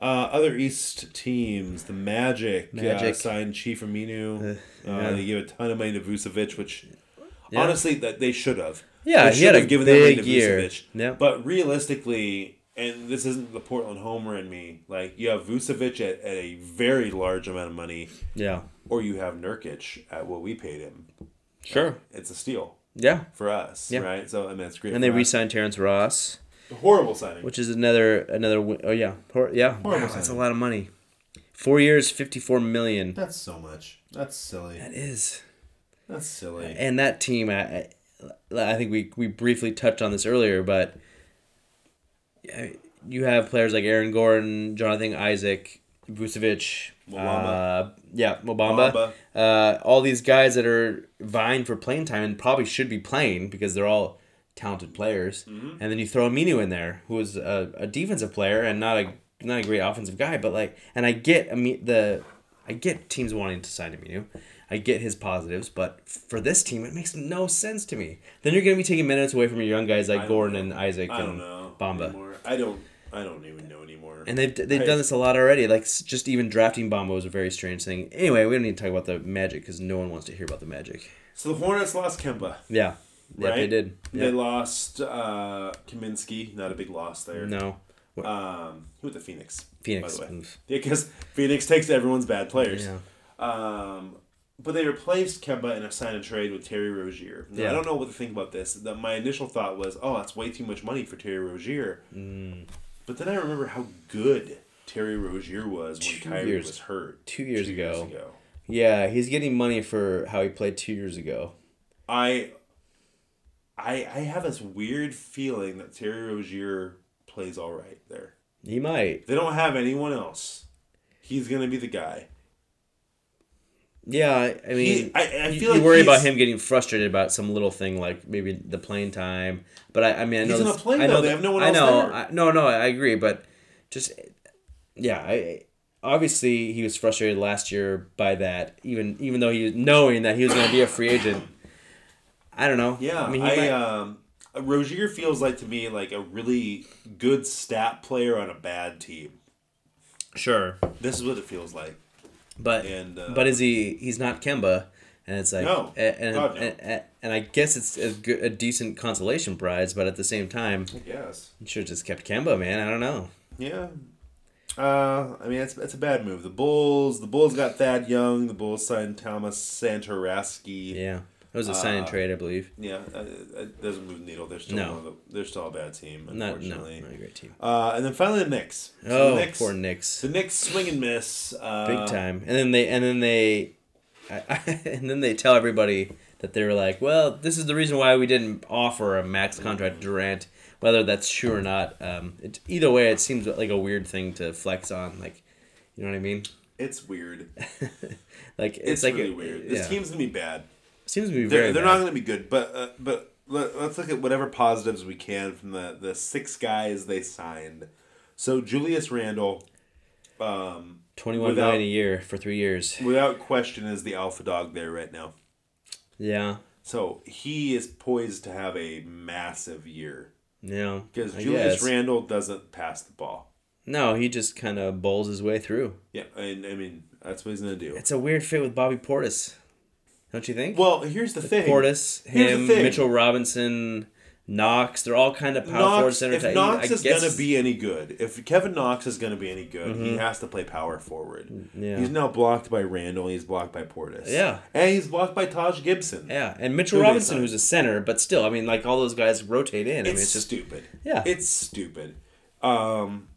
Uh, other East teams, the Magic, Uh, Magic. signed Chief Aminu. Uh, yeah. They gave a ton of money to Vucevic, which Yeah. honestly that they should have. Yeah, They he had should a have given that money big to year. Vucevic. Yeah. But realistically, and this isn't the Portland homer in me, like you have Vucevic at, at a very large amount of money, yeah, or you have Nurkic at what we paid him. sure. Uh, it's a steal Yeah, for us, Yeah. right? So I mean, that's great. and they us. re-signed Terrence Ross, horrible signing. which is another another. Oh yeah, Hor- yeah. Horrible Wow, that's a lot of money. Four years, fifty four million. That's so much. That's silly. That is. That's silly. and that team, I, I, I think we, we briefly touched on this earlier, but you have players like Aaron Gordon, Jonathan Isaac, Vucevic, uh, yeah, Mo Bamba, uh, all these guys that are vying for playing time and probably should be playing because they're all talented players. Mm-hmm. And then you throw Aminu in there, who is a, a defensive player and not a not a great offensive guy, but like, and I get Ami- the, I get teams wanting to sign Aminu. I get his positives, but for this team, it makes no sense to me. Then you're going to be taking minutes away from your young guys like Gordon know. and Isaac I don't and know. Bamba. Anymore. I don't. I don't even know anymore. And they've they've Right. done this a lot already. Like just even drafting Bamba was a very strange thing. Anyway, we don't need to talk about the Magic because no one wants to hear about the Magic. so the Hornets lost Kemba. Yeah, yeah, right? they did. They lost uh, Kaminsky. Not a big loss there. No, Um, who with the Phoenix? Phoenix. By the way. Yeah, because Phoenix takes everyone's bad players. Yeah. Um, but they replaced Kemba in a sign and trade with Terry Rozier. Now, Yeah. I don't know what to think about this. The, my initial thought was, oh, that's way too much money for Terry Rozier. Mm. But then I remember how good Terry Rozier was when Two Kyrie years- was hurt. two years two ago. Yeah, he's getting money for how he played two years ago. I, I, I have this weird feeling that Terry Rozier plays all right there. He might. They don't have anyone else. He's gonna be the guy. Yeah, I, mean, He- I- I feel you like worry about him getting frustrated about some little thing like maybe the playing time. But I, I mean, I know He's this- play, I know though. They have no one I else know. there. I, no, no, I agree. But just yeah, I obviously he was frustrated last year by that. Even even though he was knowing that he was going to be a free agent. I don't know. Yeah, I mean, he I might- um, Rozier feels like to me like a really good stat player on a bad team. sure, This is what it feels like. But And, uh, but is he? He's not Kemba. And it's like, No. and and, God, no. and, and I guess it's a, good, a decent consolation prize, but at the same time, Yes. you should have just kept Kemba, man. I don't know. Yeah. Uh, I mean, it's, it's a bad move. The Bulls, the Bulls got Thad Young. The Bulls signed Tomas Satoransky. Yeah, it was a sign and Uh, trade, I believe. Yeah, uh, it doesn't move the needle. They're still No. one of the, they're still a bad team, Not no, unfortunately. not a great team. Uh, and then finally the Knicks. So Oh, the Knicks, poor Knicks, The Knicks swing and miss. Uh, big time. And then they and then they, I, and then they tell everybody that they were like, well, this is the reason why we didn't offer a max contract to Durant. Whether that's true or not, um, it, either way, it seems like a weird thing to flex on. Like, you know what I mean? It's weird. Like it's, It's, like really a- weird. This yeah. team's gonna be bad. Seems to be They're, very. they're bad. not gonna be good, but uh, but let, let's look at whatever positives we can from the the six guys they signed. So Julius Randle, um, Twenty-one a year for three years. without question, is the alpha dog there right now. Yeah, So he is poised to have a massive year yeah. because Julius guess. Randle doesn't pass the ball. No, he just kind of bowls his way through. Yeah, and I mean that's what he's gonna do. It's a weird fit with Bobby Portis, don't you think? Well, here's the thing. Portis, him, thing. Mitchell Robinson, Knox, they're all kind of power forward Knox, center if type. Knox I is guess- gonna be any good, if Kevin Knox is gonna be any good, he has to play power forward. Mm-hmm. Yeah. He's now blocked by Randle. He's blocked by Portis. Yeah. and he's blocked by Taj Gibson. Yeah, and Mitchell Who Robinson, who's a center, but still, I mean, like all those guys rotate in. I mean, It's, it's just stupid. Yeah. it's stupid. Um,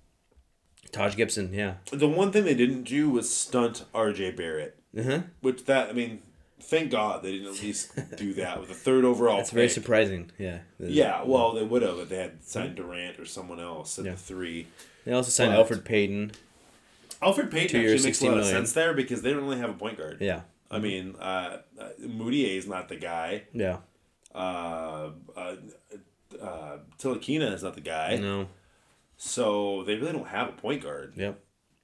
Taj Gibson. Yeah. the one thing they didn't do was stunt R.J. Barrett, Uh-huh. which that I mean, thank God they didn't at least do that with a third overall. That's very surprising. Yeah. Yeah, well, they would have if they had signed Durant or someone else at Yeah. the three. They also signed But- Elfrid Payton. Elfrid Payton actually makes a 16 lot of sense there because they don't really have a point guard. Yeah. I mean, uh, uh, Mudiay is not the guy. Yeah. Uh, uh, uh, Ntilikina is not the guy. No. So they really don't have a point guard. Yep.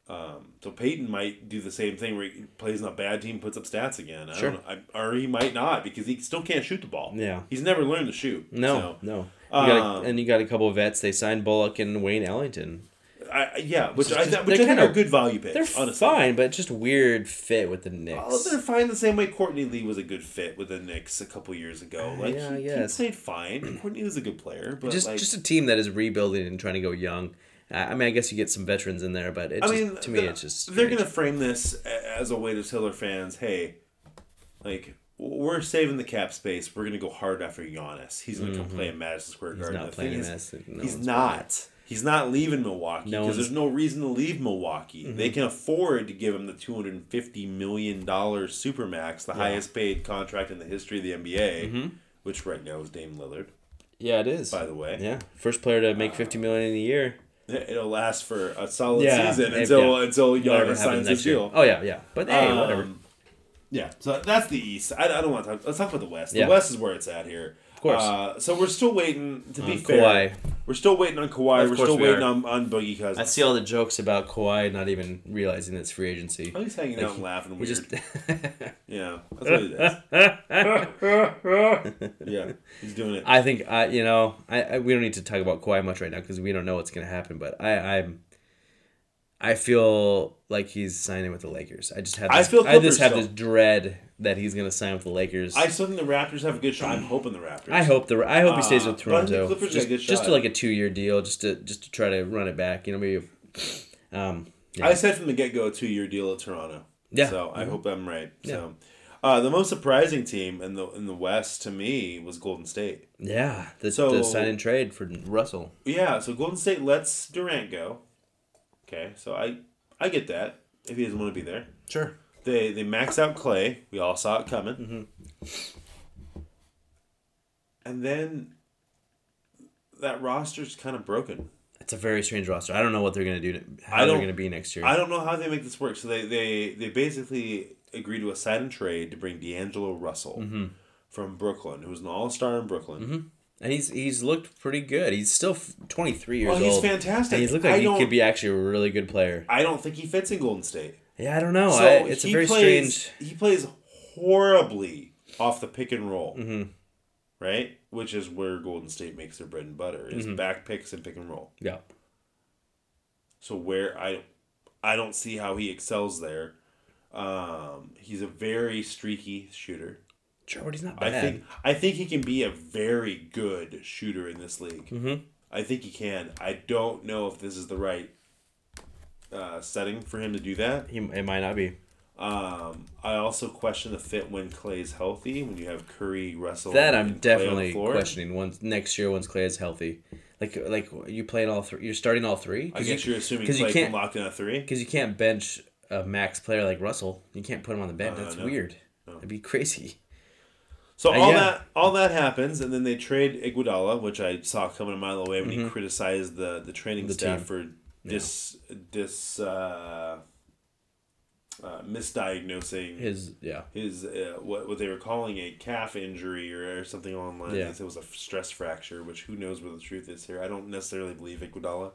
Um, so Payton might do the same thing where he plays on a bad team, puts up stats again. I Sure. don't know. I, or he might not because he still can't shoot the ball. Yeah. He's never learned to shoot. No. So, no. You got Um, a, and you got a couple of vets. They signed Bullock and Wayne Ellington. I, yeah, which I, just- th- which I think kinda- are good value picks. They're honestly. fine, but just weird fit with the Knicks. Oh, they're fine the same way Courtney Lee was a good fit with the Knicks a couple years ago. Like yeah, he, yes. he played fine. Courtney was a good player, but just like, just a team that is rebuilding and trying to go young. I I mean, I guess you get some veterans in there, but it I just, mean, to me, the- it's just they're gonna frame this as a way to tell their fans, hey, like we're saving the cap space. We're gonna go hard after Giannis. He's gonna come play in Madison Square Mm-hmm. He's Garden. not the playing thing is, Madison. No he's not. He's not leaving Milwaukee because Mm-hmm. there's no reason to leave Milwaukee. They can afford to give him the two hundred and fifty million dollars supermax, the highest paid contract in the history of the NBA, Mm-hmm. which right now is Dame Lillard. Yeah, it is. By the way, yeah, first player to make fifty million in a year. It'll last for a solid Yeah, season until yeah. until Whatever Yarder signs his deal. Oh yeah, yeah. But hey, whatever. Um, Yeah, so that's the East. I, I don't want to talk. Let's talk about the West. The Yeah. West is where it's at here. Course. Uh, so we're still waiting. To be On fair, Kawhi. we're still waiting on Kawhi. Of We're course still we waiting are. on, on Boogie Cousins. I see all the jokes about Kawhi not even realizing it's free agency. Oh, he's hanging out and laughing We weird. just yeah, that's what it is. yeah, he's doing it. I think I you know I, I we don't need to talk about Kawhi much right now because we don't know what's gonna happen. But I I'm I feel like he's signing with the Lakers. I just have I this, feel I just have still. this dread that he's gonna sign with the Lakers. I still think the Raptors have a good shot. I'm hoping the Raptors. I hope the I hope he stays Uh, with I think Toronto. Clippers a Just, just to like a two year deal, just to just to try to run it back. You know, maybe. Um, yeah. I said from the get go a two year deal at Toronto. Yeah. So I hope I'm right. So, uh, the most surprising team in the in the West to me was Golden State. yeah, the, So- the sign and trade for Russell. Yeah. So Golden State lets Durant go. Okay. So I I get that if he doesn't want to be there. Sure. They they max out Klay. We all saw it coming. Mm-hmm. And then that roster's kind of broken. It's a very strange roster. I don't know what they're gonna do. To, how they're gonna be next year. I don't know how they make this work. So they they, they basically agreed to a sign and trade to bring D'Angelo Russell Mm-hmm. from Brooklyn, who was an all star in Brooklyn. And he's he's looked pretty good. He's still twenty three years old. Oh, he's old. fantastic. And he's looked I like he could be actually a really good player. I don't think he fits in Golden State. Yeah, I don't know. So I, it's a he very plays, strange. He plays horribly off the pick and roll, Mhm. right? Which is where Golden State makes their bread and butter is Mm-hmm. back picks and pick and roll. Yeah. So where I, I don't see how he excels there. Um, he's a very streaky shooter. He's not I think I think he can be a very good shooter in this league. Mhm. I think he can. I don't know if this is the right uh, setting for him to do that. he it might not be. Um, I also question the fit when Klay's healthy. When you have Curry, Russell, That I'm Klay on the definitely questioning. Once next year, once Klay is healthy, like like you playing all three. You're starting all three. I guess you, you, are assuming you Clay can can't- lock in a three. because you can't bench a max player like Russell. You can't put him on the bench. Uh, That's no. weird. That'd be crazy. So Uh, all yeah. that all that happens, and then they trade Iguodala, which I saw coming a mile away when he Mhm. criticized the the training The staff team. for dis dis uh, uh, misdiagnosing His yeah. his uh, what what they were calling a calf injury or, or something lines. Yeah. It was a stress fracture, which who knows what the truth is here. I don't necessarily believe Iguodala.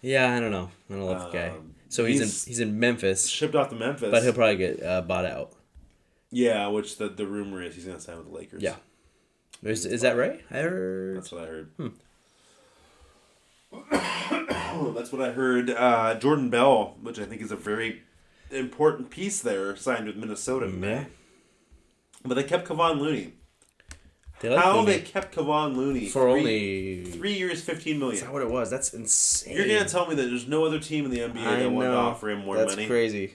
Yeah, I don't know. I don't love the guy. Um, So he's, he's- in he's in Memphis, Shipped off to Memphis, but he'll probably get uh, bought out. Yeah, which the the rumor is he's going to sign with the Lakers. Yeah. Is, is that right? I heard. That's what I heard. Hmm. That's what I heard. Uh, Jordan Bell, which I think is a very important piece there, signed with Minnesota. in Yeah. But they kept Kevon Looney. They like How Looney they kept Kevon Looney for three, only. three years, fifteen million. Is million. that what it was? That's insane. You're gonna tell me that there's no other team in the NBA I that wanted to offer him more That's money? That's crazy.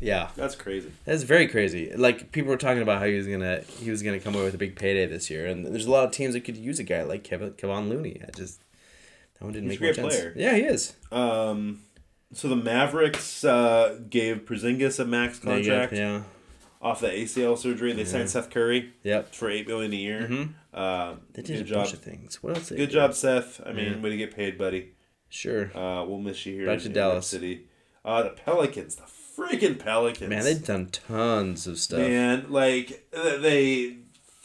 Yeah, That's crazy. that's very crazy. Like people were talking about how he was gonna he was gonna come away with a big payday this year, and there's a lot of teams that could use a guy like Kevin Kevon Looney. I just that one didn't He's make a much great sense. player. Yeah, he is. Um, so the Mavericks uh, gave Porzingis a max There you go. contract Yeah. off the ACL surgery. They signed Seth Curry Yep. for eight million a year. Mhm. Uh, They did good a job. bunch of things. What else? Good did? job, Seth. I mean, Yeah. way to get paid, buddy. Sure. Uh, we'll miss you here. Back in to Dallas. City. Uh, the Pelicans, the freaking Pelicans. Man, they've done tons of stuff. Man, like uh, they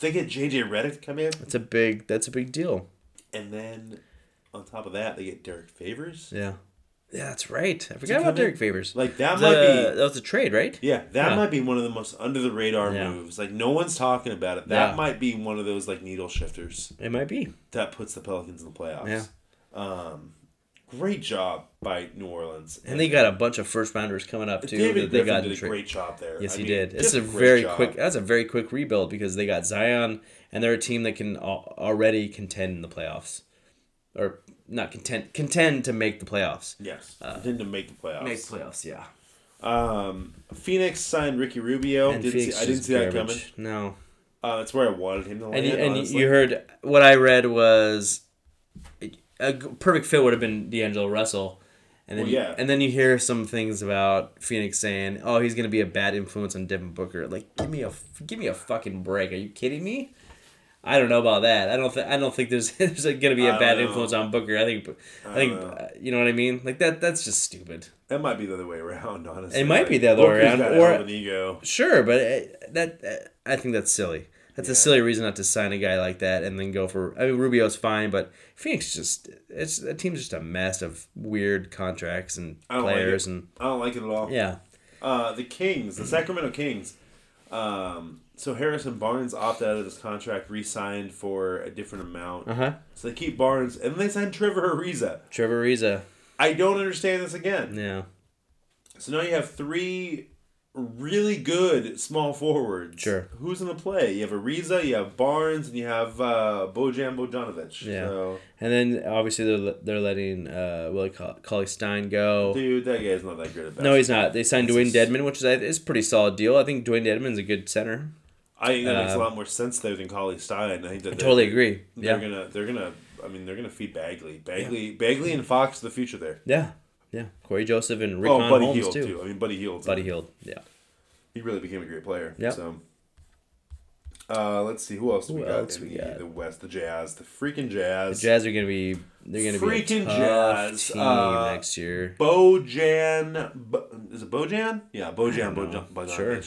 they get JJ Redick to come in, That's a big. That's a big deal. and then on top of that, they get Derrick Favors. Yeah. Yeah, that's right. I forgot about in- Derrick Favors. Like that The- might be that was a trade, right? Yeah, that Yeah. might be one of the most under the radar Yeah. moves. Like no one's talking about it. That Yeah. might be one of those like needle shifters It might be. that puts the Pelicans in the playoffs. Yeah. Um, great job by New Orleans. And they got a bunch of first rounders coming up too. David that they Griffin got did a tra- great job there. Yes, I he mean, did. It's a very job. quick. That's a very quick rebuild because they got Zion, and they're a team that can already contend in the playoffs, or not contend contend to make the playoffs. Yes, didn't make the playoffs. Make playoffs, yeah. Um, Phoenix signed Ricky Rubio. And didn't see, I didn't see that coming. No, Uh, that's where I wanted him to land. and you, and you heard what I read was a perfect fit would have been D'Angelo Russell. And then, Well, yeah. and then you hear some things about Phoenix saying, "Oh, he's gonna be a bad influence on Devin Booker." Like, give me a give me a fucking break. Are you kidding me? I don't know about that. I don't think I don't think there's there's going to be I a don't bad influence on Booker. I think I, think know. uh, you know what I mean. Like that that's just stupid. That might be the other way around, honestly. It might be the other way around, or- an ego. Sure, but uh, that uh, I think that's silly. That's a silly reason not to sign a guy like that and then go for. I mean, Rubio's fine, but Phoenix just it's the team's just a mess of weird contracts and I don't like players it. and I don't like it at all. yeah. Uh, the Kings, the Sacramento Kings. Um, so Harrison Barnes opted out of this contract, re-signed for a different amount. Uh huh. So they keep Barnes, and they signed Trevor Ariza. Trevor Ariza. I don't understand this again. Yeah. So now you have three really good small forwards. Sure. Who's in the play? You have Ariza, you have Barnes, and you have uh, Bojan Bojanovic. Yeah. So, And then obviously they're they're letting uh Willie Cauley Stein go. dude, that guy's not that good at No, he's not. They signed Dwayne is- Dedman, which is is a pretty solid deal. I think Dewayne Dedmon's a good center. I think that makes a Um, lot more sense there than Cauley Stein. I think that I totally agree. They're Yeah. gonna, they're gonna. I mean, they're gonna feed Bagley, Bagley, Bagley, and Fox the future there. Yeah. Yeah. Cory Joseph and Rick oh, Buddy Holmes Hield too. too. I mean, Buddy Hield. Buddy Hield. Yeah. He really became a great player. Yeah. So. Uh, let's see who else do Who we got else in we the, got? the West. The Jazz, the freaking Jazz. The Jazz are gonna be they're gonna be Freaking a Jazz. team Uh, next year. Bojan, Bo, is it Bojan? Yeah, Bojan. Bojan. Sure.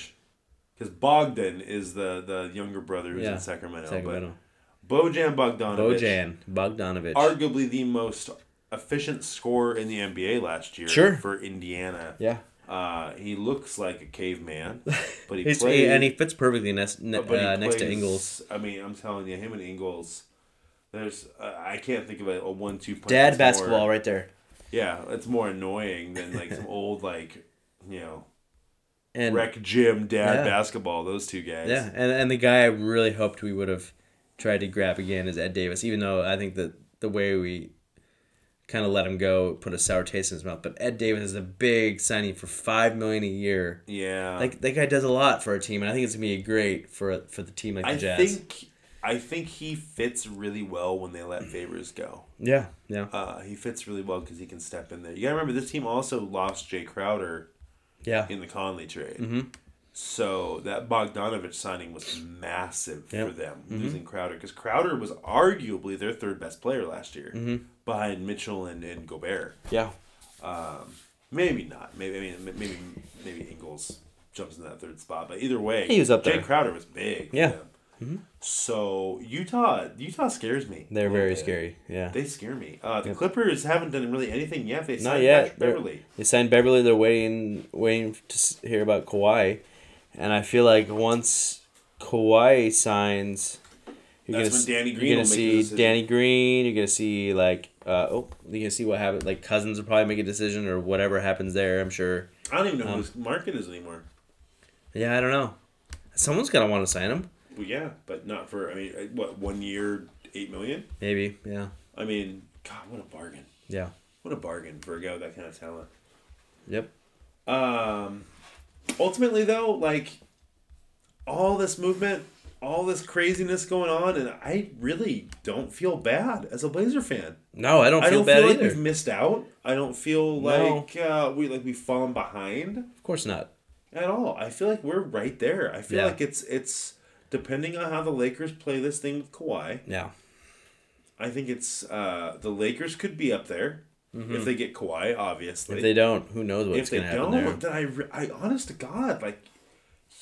Because Bogdan is the the younger brother who's Yeah, in Sacramento. Sacramento. But Bojan Bogdanovic, Bojan Bogdanovich. arguably the most efficient scorer in the NBA last year Sure. for Indiana. yeah. Uh, he looks like a caveman, but he plays. and he fits perfectly next, ne- uh, next to Ingles. I mean, I'm telling you, him and Ingles. There's, uh, I can't think of a, a one-two punch. Dad basketball more- right there. Yeah, it's more annoying than like some old like, you know, And rec gym dad Yeah. basketball. Those two guys. yeah, and and the guy I really hoped we would have tried to grab again is Ed Davis. Even though I think that the way we kind of let him go put a sour taste in his mouth. But Ed Davis is a big signing for five million a year. Yeah. Like that guy does a lot for a team, and I think it's gonna be great for for the team like the I Jazz. think I think he fits really well when they let Favors go. Yeah, yeah, Uh, he fits really well because he can step in there. You gotta remember this team also lost Jae Crowder yeah. in the Conley trade. Mm-hmm. So that Bogdanovich signing was massive Yep. for them Mm-hmm. losing Crowder because Crowder was arguably their third best player last year Mhm. behind Mitchell and, and Gobert. Yeah. Um, maybe not. Maybe I mean maybe maybe Ingles jumps in that third spot, but either way, He was up Jae there. Crowder was big. for Yeah. them. So Utah, Utah scares me. They're very bit. scary. Yeah. They scare me. Uh, the Clippers haven't done really anything yet. They Not signed yet. Beverley. They signed Beverley. They're waiting, waiting to hear about Kawhi, and I feel like once Kawhi signs, you're That's gonna when Danny Green you're gonna see. Danny Green. You're gonna see like uh, oh, you're gonna see what happens. Like Cousins will probably make a decision or whatever happens there. I'm sure. I don't even know Um, who his market is anymore. Yeah, I don't know. Someone's gonna want to sign him. Well, yeah, but not for. I mean, uh, what one year, eight million? Maybe. Yeah. I mean, God, what a bargain! Yeah. What a bargain for a guy with that kind of talent. Yep. Um, ultimately, though, like all this movement, all this craziness going on, and I really don't feel bad as a Blazer fan. No, I don't feel I don't bad feel like either. we've missed out. I don't feel No. like uh, we like we've fallen behind Of course not. at all. I feel like we're right there. I feel Yeah. like it's it's depending on how the Lakers play this thing with Kawhi. Yeah. I think it's uh, the Lakers could be up there if they get Kawhi. Obviously, Mm-hmm. If they don't, who knows what's they gonna happen there. If they don't, then I, I honest to God, like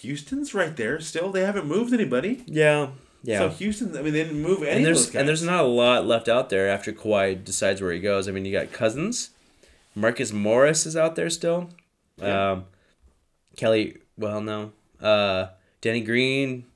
Houston's right there still. They haven't moved anybody. Yeah. Yeah. So Houston, I mean, they didn't move any and there's and there's not a lot left out there after Kawhi decides where he goes. I mean, you got Cousins, Marcus Morris is out there still, Yeah. um, Kelly. Well, no, uh, Danny Green,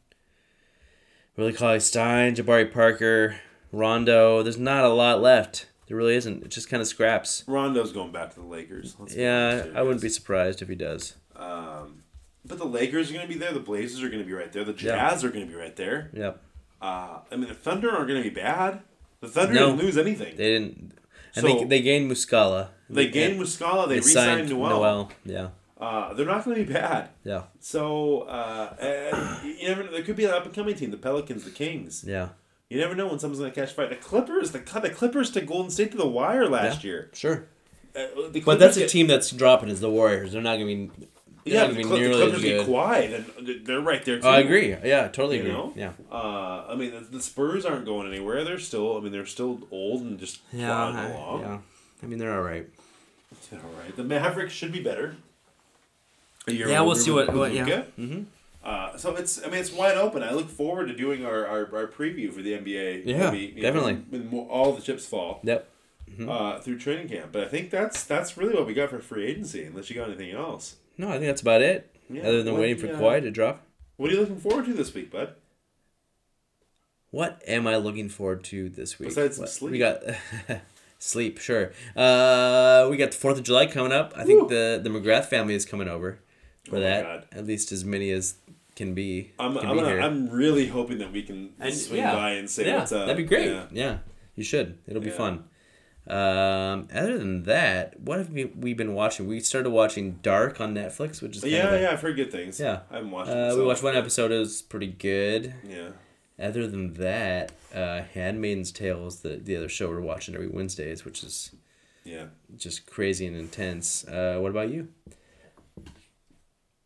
Willie Cauley Stein, Jabari Parker, Rondo. There's not a lot left. There really isn't. It just kind of scraps. Rondo's going back to the Lakers. Let's Yeah, I wouldn't be surprised if he does. Um, but the Lakers are going to be there. The Blazers are going to be right there. The Yeah. Jazz are going to be right there. Yep, Uh, I mean, the Thunder aren't going to be bad. The Thunder No. didn't lose anything. they didn't. And So- they, they gained Muscala. They gained Muscala. They, re-signed Noel. Yeah, Uh, they're not going to be bad. yeah, So uh, and you never. know. There could be an up and coming team. The Pelicans, the Kings. yeah. You never know when someone's going to catch fire. The Clippers, the the Clippers to Golden State to the wire last year. Sure. Uh, But that's Clippers a get- team that's dropping is the Warriors. They're not gonna be. Yeah, not the, gonna be Clip- the Clippers as get quiet, and they're right there too. I agree. Yeah, totally You agree. know? Yeah. Uh, I mean, the, the Spurs aren't going anywhere. They're still. I mean, they're still old and just Yeah. plodding I, along. yeah. I mean, they're all right. All right. The Mavericks should be better. A year Yeah, we'll see with- what- with what- yeah. Luka. Uh, so it's. I mean, it's wide open. I look forward to doing our, our, our preview for the NBA. Yeah, you definitely. Know, when more, all the chips fall Yep. uh, through training camp. But I think that's that's really what we got for free agency. Unless you got anything else. No, I think that's about it. Yeah, Other than what- waiting for yeah. Kawhi to drop. What are you looking forward to this week, bud? What am I looking forward to this week? Besides What- sleep. We got sleep, sure. Uh, we got the Fourth of July coming up. I think the the McGrath family is coming over for Oh that. God. At least as many as can be. I'm can I'm, be gonna. I'm really hoping that we can And- swing yeah. by and say yeah, what's up. that'd be great. Yeah. Yeah, you should. It'll be fun. Um, other than that, what have we, we been watching? We started watching Dark on Netflix, which is kind Yeah, of a- yeah, I've heard good things. Yeah. I haven't watched it. Uh, we watched one episode. It was pretty good. Yeah. Other than that, uh, Handmaid's Tale is the, the other show we're watching every Wednesdays, which is Yeah. just crazy and intense. Uh, what about you?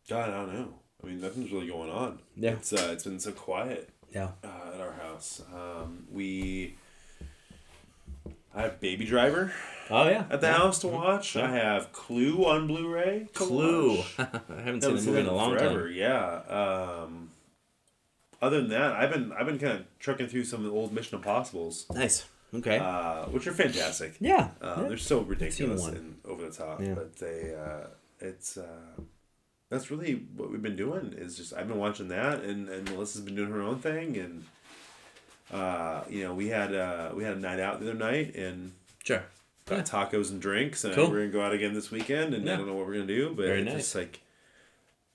God, I don't know. I mean, nothing's really going on. Yeah. It's uh, it's been so quiet Yeah. uh, at our house. Um, we. I have Baby Driver Oh yeah. at the yeah. house to watch. Yeah. I have Clue on Blu-ray. Clue. I haven't seen the seen movie in a long forever. time. Yeah. Um, other than that, I've been I've been kind of trucking through some of the old Mission Impossibles, Nice. Okay. uh, which are fantastic. yeah. Uh, yeah. They're so ridiculous and over the top, but they uh, it's uh, that's really what we've been doing. Is just I've been watching that, and and Melissa's been doing her own thing, and uh, you know we had uh, we had a night out the other night and Sure. got tacos and drinks, and Cool. we're gonna go out again this weekend, and I don't know what we're gonna do, but Very it's nice. just like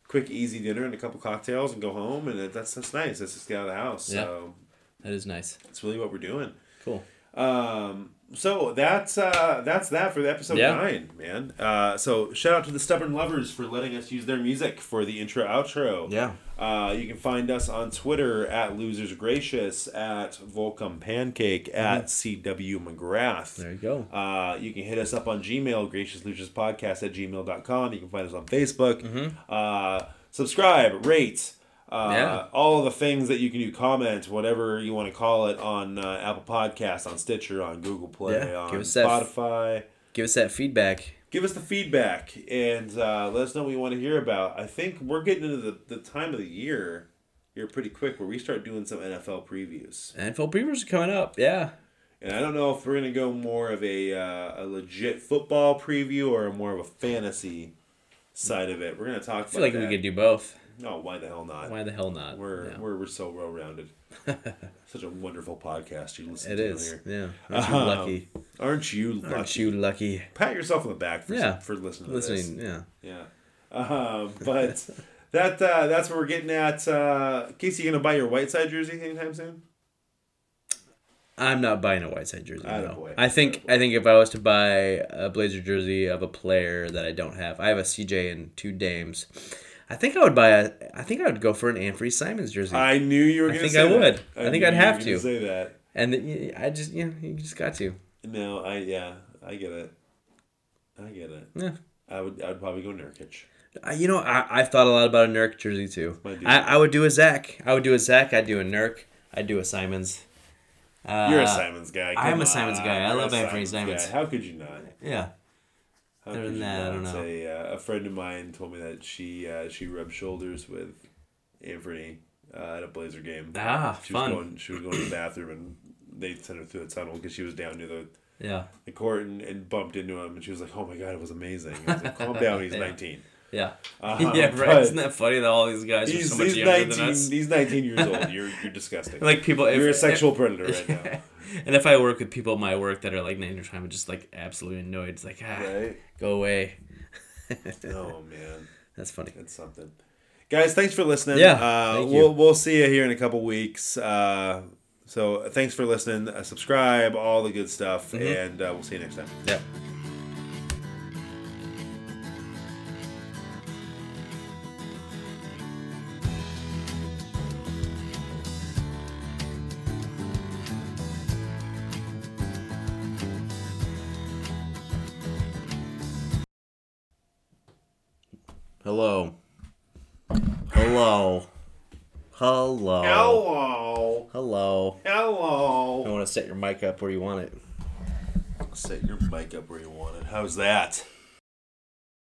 quick, easy dinner and a couple cocktails and go home, and that's that's nice. Let's just get out of the house. Yeah. So That is nice. that's really what we're doing. Cool. Um, so that's uh, that's that for the episode Yeah. nine, man. Uh, so shout out to the Stubborn Lovers for letting us use their music for the intro outro. Yeah. Uh, you can find us on Twitter at Losers Gracious, at Volcom Pancake, at CW McGrath. There you go. Uh, you can hit us up on Gmail, Gracious Losers Podcast at gmail.com. You can find us on Facebook. Uh, subscribe, rate, uh, Yeah. all the things that you can do, comment, whatever you want to call it, on uh, Apple Podcasts, on Stitcher, on Google Play, Yeah, on give that f- Spotify. Give us that feedback. Give us the feedback and uh, let us know what you want to hear about. I think we're getting into the, the time of the year here pretty quick where we start doing some NFL previews. NFL previews are coming up. Yeah. And I don't know if we're gonna go more of a uh, a legit football preview or more of a fantasy side of it. We're gonna talk I about feel like that. we could do both. No, why the hell not? Why the hell not? We're, Yeah. we're we're so well rounded. Such a wonderful podcast you listen It to is. here. Yeah. Aren't you Um, lucky? Aren't you lucky? Aren't you lucky? Pat yourself on the back for Yeah. for listening to Listening. this. Yeah. Yeah. Um, but that uh, that's what we're getting at. Uh, Casey, you gonna buy your Whiteside jersey anytime soon? I'm not buying a Whiteside jersey. No. I think I think if I was to buy a Blazer jersey of a player that I don't have, I have a CJ and two Dames. I think I would buy a. I think I would go for an Anfernee Simons jersey. I knew you were I gonna. think say I that. would. I think I'd have gonna say that. and the, I just you know you just got to. No, I yeah, I get it. I get it. Yeah. I would I would probably go Nurkic. I- You know, I, I've thought a lot about a Nurk jersey too. I, I would do a Zach. I would do a Zach. I'd do a Nurk. I'd do a Simons. Uh, You're a Simons guy. I'm Come a Simons guy. I you're love Anthony Simons Simons. How could you not? Yeah. How Other than that, I don't know. A, uh, a friend of mine told me that she uh, she rubbed shoulders with Anthony uh, at a Blazer game. Ah, she fun. was going she was going to the bathroom and they sent her through the tunnel because she was down near the, Yeah. the court and, and bumped into him and she was like, "Oh my god, it was amazing." I was like, "Calm down, he's Yeah. 19." Yeah. Uh, yeah, right. Isn't that funny that all these guys are so much younger 19. than us? He's 19 years old. You're you're disgusting. Like people, if, you're a sexual predator right now. and if I work with people at my work that are like 90 I'm just like absolutely annoyed. It's like, ah, Right? go away. Oh man, That's funny. that's something. Guys, thanks for listening. Yeah, uh, we'll we'll see you here in a couple weeks. Uh, so thanks for listening. Uh, subscribe, all the good stuff, Mm-hmm. and uh, we'll see you next time. Yep. Hello. Hello. Hello. Hello. I want to set your mic up where you want it. Set your mic up where you want it. How's that?